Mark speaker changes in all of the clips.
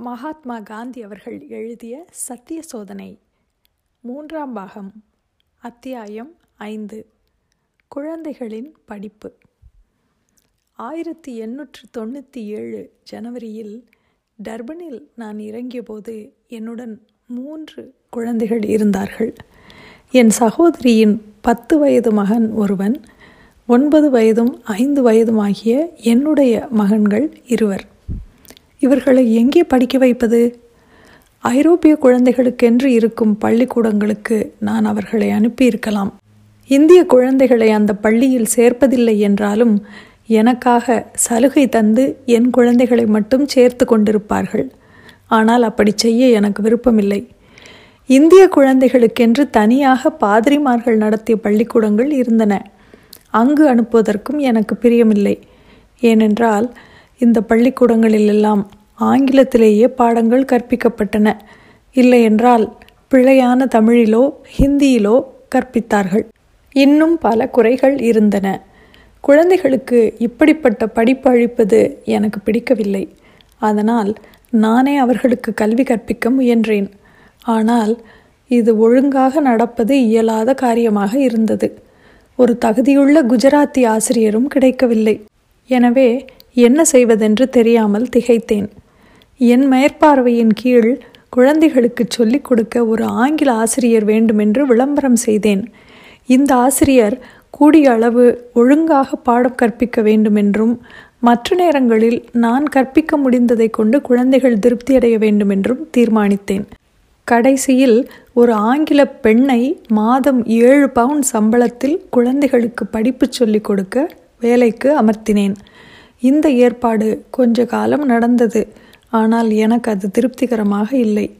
Speaker 1: மகாத்மா காந்தி அவர்கள் எழுதிய சத்திய சோதனை மூன்றாம் பாகம் அத்தியாயம் ஐந்து குழந்தைகளின் படிப்பு. ஆயிரத்தி எண்ணூற்று தொண்ணூற்றி ஏழு ஜனவரியில் டர்பனில் நான் இறங்கியபோது என்னுடன் மூன்று குழந்தைகள் இருந்தார்கள். என் சகோதரியின் பத்து வயது மகன் ஒருவன் ஒன்பது வயதும் ஐந்து வயதுமாகிய என்னுடைய மகன்கள் இருவர். இவர்களை எங்கே படிக்க வைப்பது? ஐரோப்பிய குழந்தைகளுக்கென்று இருக்கும் பள்ளிக்கூடங்களுக்கு நான் அவர்களை அனுப்பியிருக்கலாம். இந்திய குழந்தைகளை அந்த பள்ளியில் சேர்ப்பதில்லை என்றாலும் எனக்காக சலுகை தந்து என் குழந்தைகளை மட்டும் சேர்த்து கொண்டிருப்பார்கள். ஆனால் அப்படி செய்ய எனக்கு விருப்பமில்லை. இந்திய குழந்தைகளுக்கென்று தனியாக பாதிரிமார்கள் நடத்திய பள்ளிக்கூடங்கள் இருந்தன. அங்கு அனுப்புவதற்கும் எனக்கு பிரியமில்லை. ஏனென்றால் இந்த பள்ளிக்கூடங்களிலெல்லாம் ஆங்கிலத்திலேயே பாடங்கள் கற்பிக்கப்பட்டன. இல்லையென்றால் பிழையான தமிழிலோ ஹிந்தியிலோ கற்பித்தார்கள். இன்னும் பல குறைகள் இருந்தன. குழந்தைகளுக்கு இப்படிப்பட்ட படிப்பு அளிப்பது எனக்கு பிடிக்கவில்லை. அதனால் நானே அவர்களுக்கு கல்வி கற்பிக்க முயன்றேன். ஆனால் இது ஒழுங்காக நடப்பது இயலாத காரியமாக இருந்தது. ஒரு தகுதியுள்ள குஜராத்தி ஆசிரியரும் கிடைக்கவில்லை. எனவே என்ன செய்வதென்று தெரியாமல் திகைத்தேன். என் மேற்பார்வையின் கீழ் குழந்தைகளுக்கு சொல்லிக் கொடுக்க ஒரு ஆங்கில ஆசிரியர் வேண்டுமென்று விளம்பரம் செய்தேன். இந்த ஆசிரியர் கூடிய அளவு ஒழுங்காக பாடம் கற்பிக்க வேண்டுமென்றும் மற்ற நேரங்களில் நான் கற்பிக்க முடிந்ததை கொண்டு குழந்தைகள் திருப்தியடைய வேண்டுமென்றும் தீர்மானித்தேன். கடைசியில் ஒரு ஆங்கில பெண்ணை மாதம் ஏழு பவுண்ட் சம்பளத்தில் குழந்தைகளுக்கு படிப்பு சொல்லிக் கொடுக்க வேலைக்கு அமர்த்தினேன். இந்த ஏற்பாடு கொஞ்ச காலம் நடந்தது. ஆனால் எனக்கு அது திருப்திகரமாக இல்லை.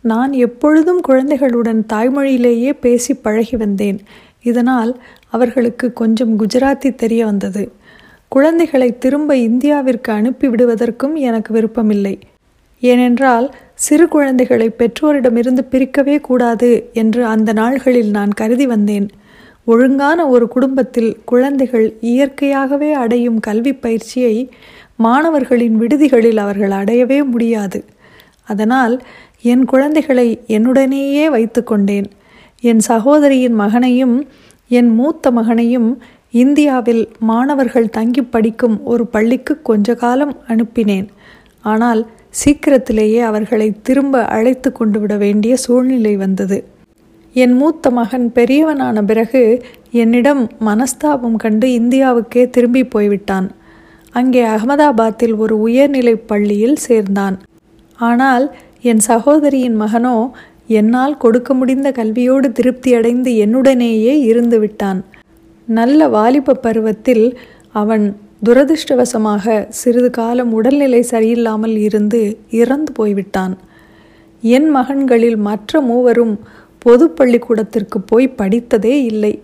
Speaker 1: நான் எப்பொழுதும் குழந்தைகளுடன் தாய்மொழியிலேயே பேசி பழகி வந்தேன். இதனால் அவர்களுக்கு கொஞ்சம் குஜராத்தி தெரிய வந்தது. குழந்தைகளை திரும்ப இந்தியாவிற்கு அனுப்பி விடுவதற்கும் எனக்கு விருப்பமில்லை. ஏனென்றால் சிறு குழந்தைகளை பெற்றோரிடமிருந்து பிரிக்கவே கூடாது என்று அந்த நாள்களில் நான் கருதி வந்தேன். ஒழுங்கான ஒரு குடும்பத்தில் குழந்தைகள் இயற்கையாகவே அடையும் கல்வி பயிற்சியை மாணவர்களின் விடுதிகளில் அவர்கள் அடையவே முடியாது. அதனால் என் குழந்தைகளை என்னுடனேயே வைத்து கொண்டேன். என் சகோதரியின் மகனையும் என் மூத்த மகனையும் இந்தியாவில் மாணவர்கள் தங்கி படிக்கும் ஒரு பள்ளிக்கு கொஞ்ச காலம் அனுப்பினேன். ஆனால் சீக்கிரத்திலேயே அவர்களை திரும்ப அழைத்து கொண்டு விட வேண்டிய சூழ்நிலை வந்தது. என் மூத்த மகன் பெரியவனான பிறகு என்னிடம் மனஸ்தாபம் கண்டு இந்தியாவுக்கே திரும்பி போய்விட்டான். அங்கே அகமதாபாத்தில் ஒரு உயர்நிலை பள்ளியில் சேர்ந்தான். ஆனால் என் சகோதரியின் மகனோ என்னால் கொடுக்க முடிந்த கல்வியோடு திருப்தியடைந்து என்னுடனேயே இருந்து விட்டான். நல்ல வாலிப பருவத்தில் அவன் துரதிருஷ்டவசமாக சிறிது காலம் உடல்நிலை சரியில்லாமல் இருந்து இறந்து போய்விட்டான். என் மகன்களில் மற்ற மூவரும் பொது பள்ளிக்கூடத்திற்கு போய் படித்ததே இல்லை.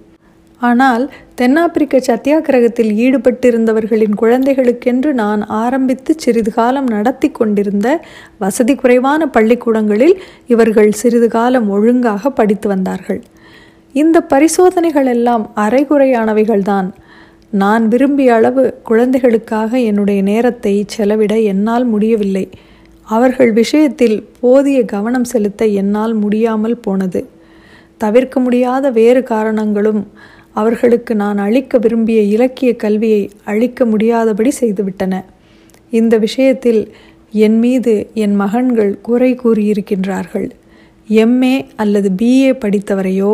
Speaker 1: ஆனால் தென்னாப்பிரிக்க சத்தியாகிரகத்தில் ஈடுபட்டிருந்தவர்களின் குழந்தைகளுக்கென்று நான் ஆரம்பித்து சிறிது காலம் நடத்தி கொண்டிருந்த வசதி குறைவான பள்ளிக்கூடங்களில் இவர்கள் சிறிது காலம் ஒழுங்காக படித்து வந்தார்கள். இந்த பரிசோதனைகள் எல்லாம் அரைகுறையானவைகள்தான். நான் விரும்பிய அளவு குழந்தைகளுக்காக என்னுடைய நேரத்தை செலவிட என்னால் முடியவில்லை. அவர்கள் விஷயத்தில் போதிய கவனம் செலுத்த என்னால் முடியாமல் போனது. தவிர்க்க முடியாத வேறு காரணங்களும் அவர்களுக்கு நான் அளிக்க விரும்பிய இலக்கிய கல்வியை அளிக்க முடியாதபடி செய்துவிட்டன. இந்த விஷயத்தில் என் மீது என் மகன்கள் குறை கூறியிருக்கின்றார்கள். எம்ஏ அல்லது பிஏ படித்தவரையோ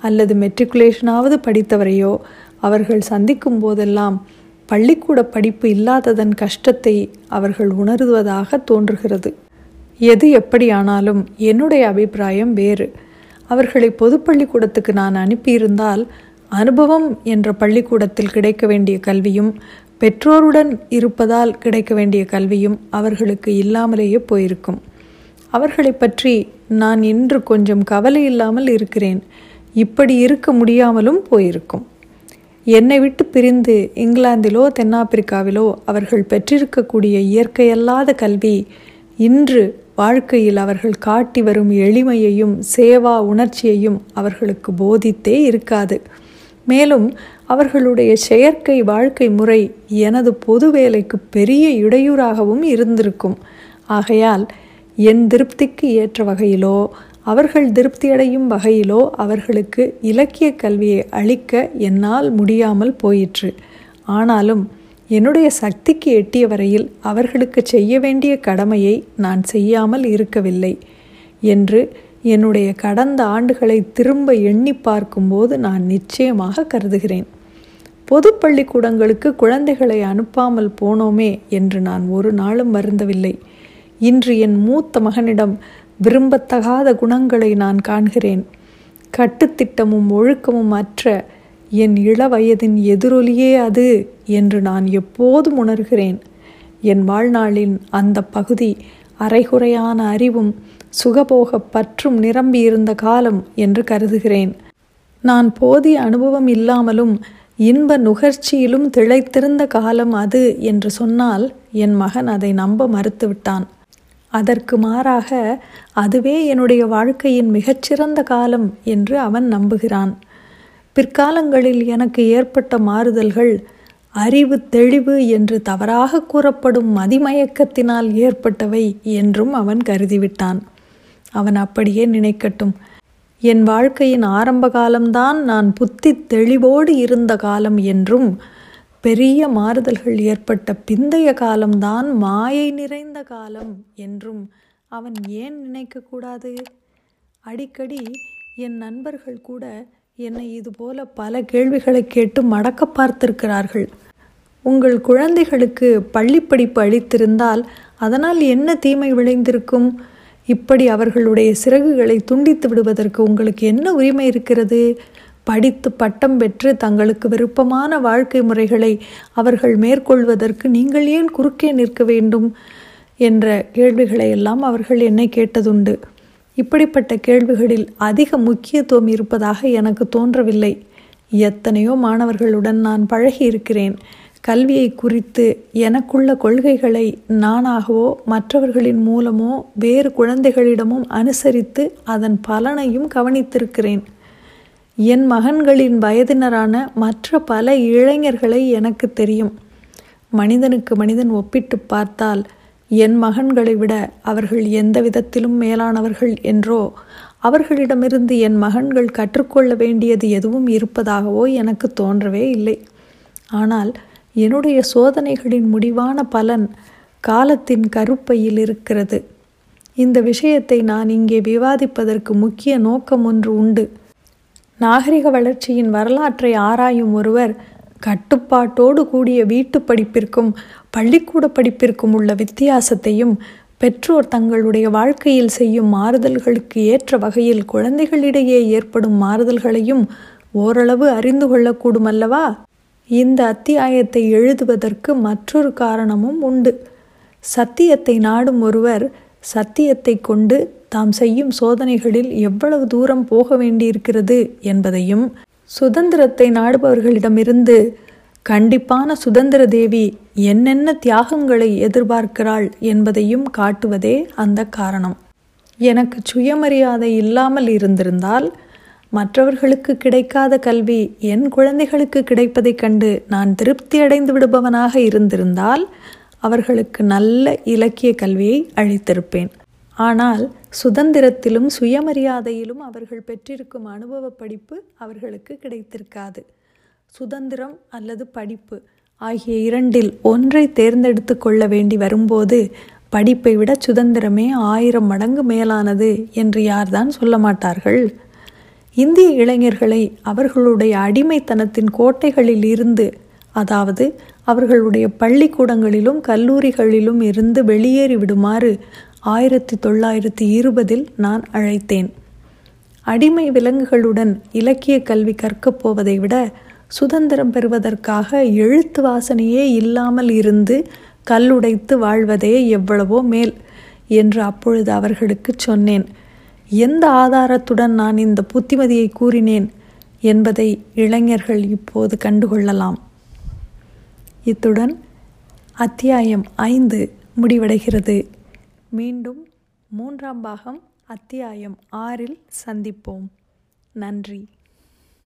Speaker 1: அல்லது மெட்ரிகுலேஷனாவது படித்தவரையோ அவர்கள் சந்திக்கும் போதெல்லாம் பள்ளிக்கூட படிப்பு இல்லாததன் கஷ்டத்தை அவர்கள் உணர்வதாக தோன்றுகிறது. எது எப்படியானாலும் என்னுடைய அபிப்பிராயம் வேறு. அவர்களை பொது பள்ளிக்கூடத்துக்கு நான் அனுப்பியிருந்தால் அனுபவம் என்ற பள்ளிக்கூடத்தில் கிடைக்க வேண்டிய கல்வியும் பெற்றோருடன் இருப்பதால் கிடைக்க வேண்டிய கல்வியும் அவர்களுக்கு இல்லாமலேயே போயிருக்கும். அவர்களை பற்றி நான் இன்று கொஞ்சம் கவலை இல்லாமல் இருக்கிறேன். இப்படி இருக்க முடியாமலும் போயிருக்கும். என்னை விட்டு பிரிந்து இங்கிலாந்திலோ தென்னாப்பிரிக்காவிலோ அவர்கள் பெற்றிருக்கக்கூடிய இயற்கையல்லாத கல்வி இன்று வாழ்க்கையில் அவர்கள் காட்டி வரும் எளிமையையும் சேவா உணர்ச்சியையும் அவர்களுக்கு போதித்தே இருக்காது. மேலும் அவர்களுடைய செயற்கை வாழ்க்கை முறை எனது பொது வேலைக்கு பெரிய இடையூறாகவும் இருந்திருக்கும். ஆகையால் என் திருப்திக்கு ஏற்ற வகையிலோ அவர்கள் திருப்தியடையும் வகையிலோ அவர்களுக்கு இலக்கிய கல்வியை அளிக்க என்னால் முடியாமல் போயிற்று. ஆனாலும் என்னுடைய சக்திக்கு எட்டிய வரையில் அவர்களுக்கு செய்ய வேண்டிய கடமையை நான் செய்யாமல் இருக்கவில்லை என்று என்னுடைய கடந்த ஆண்டுகளை திரும்ப எண்ணி பார்க்கும்போது நான் நிச்சயமாக கருதுகிறேன். பொது பள்ளிக்கூடங்களுக்கு குழந்தைகளை அனுப்பாமல் போனோமே என்று நான் ஒரு நாளும் வருந்தவில்லை. இன்று என் மூத்த மகனிடம் விரும்பத்தகாத குணங்களை நான் காண்கிறேன். கட்டுத்திட்டமும் ஒழுக்கமும் அற்ற என் இள வயதின் எதிரொலியே அது என்று நான் எப்போதும் உணர்கிறேன். என் வாழ்நாளின் அந்த பகுதி அரைகுறையான அறிவும் சுகபோக பற்றும் நிரம்பியிருந்த காலம் என்று கருதுகிறேன். நான் போதிய அனுபவம் இல்லாமலும் இன்ப நுகர்ச்சியிலும் திளைத்திருந்த காலம் அது என்று சொன்னால் என் மகன் அதை நம்ப மறுத்துவிட்டான். அதற்கு மாறாக அதுவே என்னுடைய வாழ்க்கையின் மிகச்சிறந்த காலம் என்று அவன் நம்புகிறான். பிற்காலங்களில் எனக்கு ஏற்பட்ட மாறுதல்கள் அறிவு தெளிவு என்று தவறாக கூறப்படும் மதிமயக்கத்தினால் ஏற்பட்டவை என்றும் அவன் கருதிவிட்டான். அவன் அப்படியே நினைக்கட்டும். என் வாழ்க்கையின் ஆரம்ப காலம்தான் நான் புத்தி தெளிவோடு இருந்த காலம் என்றும் பெரிய மாறுதல்கள் ஏற்பட்ட பிந்தைய காலம்தான் மாயை நிறைந்த காலம் என்றும் அவன் ஏன் நினைக்கக்கூடாது? அடிக்கடி என் நண்பர்கள் கூட என்னை இதுபோல பல கேள்விகளை கேட்டு மடக்க பார்த்திருக்கிறார்கள். உங்கள் குழந்தைகளுக்கு பள்ளி படிப்பு அளித்திருந்தால் அதனால் என்ன தீமை விளைந்திருக்கும்? இப்படி அவர்களுடைய சிறகுகளை துண்டித்து விடுவதற்கு உங்களுக்கு என்ன உரிமை இருக்கிறது? படித்து பட்டம் பெற்று தங்களுக்கு விருப்பமான வாழ்க்கை முறைகளை அவர்கள் மேற்கொள்வதற்கு நீங்கள் ஏன் குறுக்கே நிற்க வேண்டும்? என்ற கேள்விகளை எல்லாம் அவர்கள் என்னை கேட்டதுண்டு. இப்படிப்பட்ட கேள்விகளில் அதிக முக்கியத்துவம் இருப்பதாக எனக்கு தோன்றவில்லை. எத்தனையோ மாணவர்களுடன் நான் பழகி இருக்கிறேன் கல்வியை குறித்து எனக்குள்ள கொள்கைகளை நானாகவோ மற்றவர்களின் மூலமோ வேறு குழந்தைகளிடமும் அனுசரித்து அதன் பலனையும் கவனித்திருக்கிறேன். என் மகன்களின் வயதினரான மற்ற பல இளைஞர்களை எனக்கு தெரியும். மனிதனுக்கு மனிதன் ஒப்பிட்டு பார்த்தால் என் மகன்களை விட அவர்கள் எந்த விதத்திலும் மேலானவர்கள் என்றோ அவர்களிடமிருந்து என் மகன்கள் கற்றுக்கொள்ள வேண்டியது எதுவும் இருப்பதாகவோ எனக்கு தோன்றவே இல்லை. ஆனால் என்னுடைய சோதனைகளின் முடிவான பலன் காலத்தின் கருப்பையில் இருக்கிறது. இந்த விஷயத்தை நான் இங்கே விவாதிப்பதற்கு முக்கிய நோக்கம் ஒன்று உண்டு. நாகரிக வளர்ச்சியின் வரலாற்றை ஆராயும் ஒருவர் கட்டுப்பாட்டோடு கூடிய வீட்டு படிப்பிற்கும் பள்ளிக்கூட படிப்பிற்கும் உள்ள வித்தியாசத்தையும் பெற்றோர் தங்களுடைய வாழ்க்கையில் செய்யும் மாறுதல்களுக்கு ஏற்ற வகையில் குழந்தைகளிடையே ஏற்படும் மாறுதல்களையும் ஓரளவு அறிந்து கொள்ளக்கூடும் அல்லவா இந்த அத்தியாயத்தை எழுதுவதற்கு மற்றொரு காரணமும் உண்டு. சத்தியத்தை நாடும் ஒருவர் சத்தியத்தை கொண்டு தாம் செய்யும் சோதனைகளில் எவ்வளவு தூரம் போக வேண்டியிருக்கிறது என்பதையும் சுதந்திரத்தை நாடுபவர்களிடமிருந்து கண்டிப்பான சுதந்திர தேவி என்னென்ன தியாகங்களை எதிர்பார்க்கிறாள் என்பதையும் காட்டுவதே அந்த காரணம். எனக்கு சுயமரியாதை இல்லாமல் இருந்திருந்தால் மற்றவர்களுக்கு கிடைக்காத கல்வி என் குழந்தைகளுக்கு கிடைப்பதைக் கண்டு நான் திருப்தி அடைந்து விடுபவனாக இருந்திருந்தால் அவர்களுக்கு நல்ல இலக்கிய கல்வியை அளித்திருப்பேன். ஆனால் சுதந்திரத்திலும் சுயமரியாதையிலும் அவர்கள் பெற்றிருக்கும் அனுபவ படிப்பு அவர்களுக்கு கிடைத்திருக்காது. சுதந்திரம் அல்லது படிப்பு ஆகிய இரண்டில் ஒன்றை தேர்ந்தெடுத்து கொள்ள வேண்டி வரும்போது படிப்பை விட சுதந்திரமே ஆயிரம் மடங்கு மேலானது என்று யார்தான் சொல்ல மாட்டார்கள்? இந்திய இளைஞர்களை அவர்களுடைய அடிமைத்தனத்தின் கோட்டைகளில் இருந்து அதாவது அவர்களுடைய பள்ளிக்கூடங்களிலும் கல்லூரிகளிலும் இருந்து வெளியேறி விடுமாறு ஆயிரத்தி தொள்ளாயிரத்தி இருபதில் நான் அழைத்தேன். அடிமை விலங்குகளுடன் இலக்கிய கல்வி கற்கப் போவதை விட சுதந்திரம் பெறுவதற்காக எழுத்து வாசனையே இல்லாமல் இருந்து கல்லுடைத்து வாழ்வதே எவ்வளவோ மேல் என்று அப்பொழுது அவர்களுக்கு சொன்னேன். எந்த ஆதாரத்துடன் நான் இந்த புத்திமதியை கூறினேன் என்பதை இளைஞர்கள் இப்போது கண்டுகொள்ளலாம். இத்துடன் அத்தியாயம் ஐந்து முடிவடைகிறது. மீண்டும் மூன்றாம் பாகம் அத்தியாயம் ஆறில் சந்திப்போம். நன்றி.